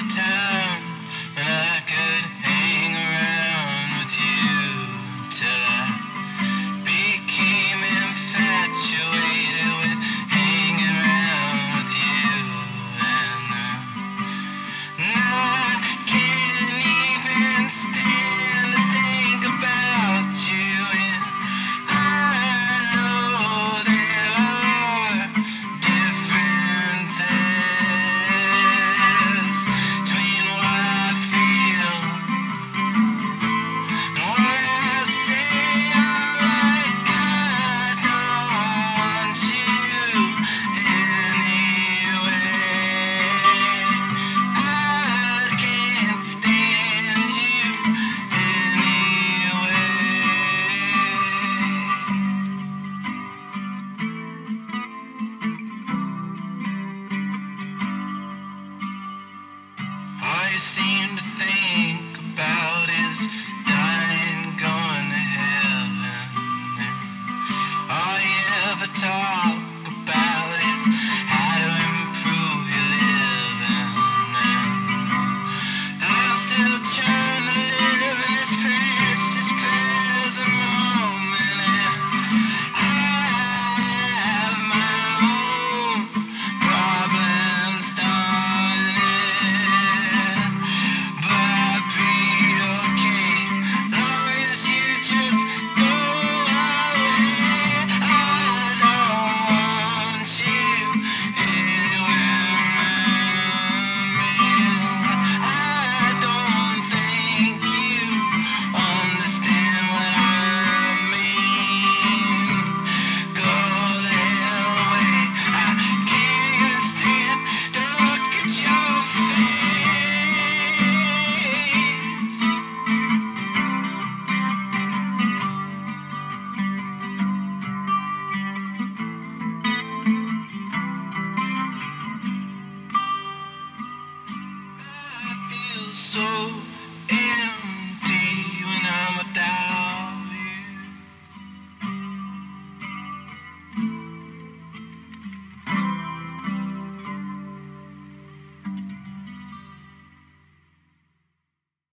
the town, guitar. so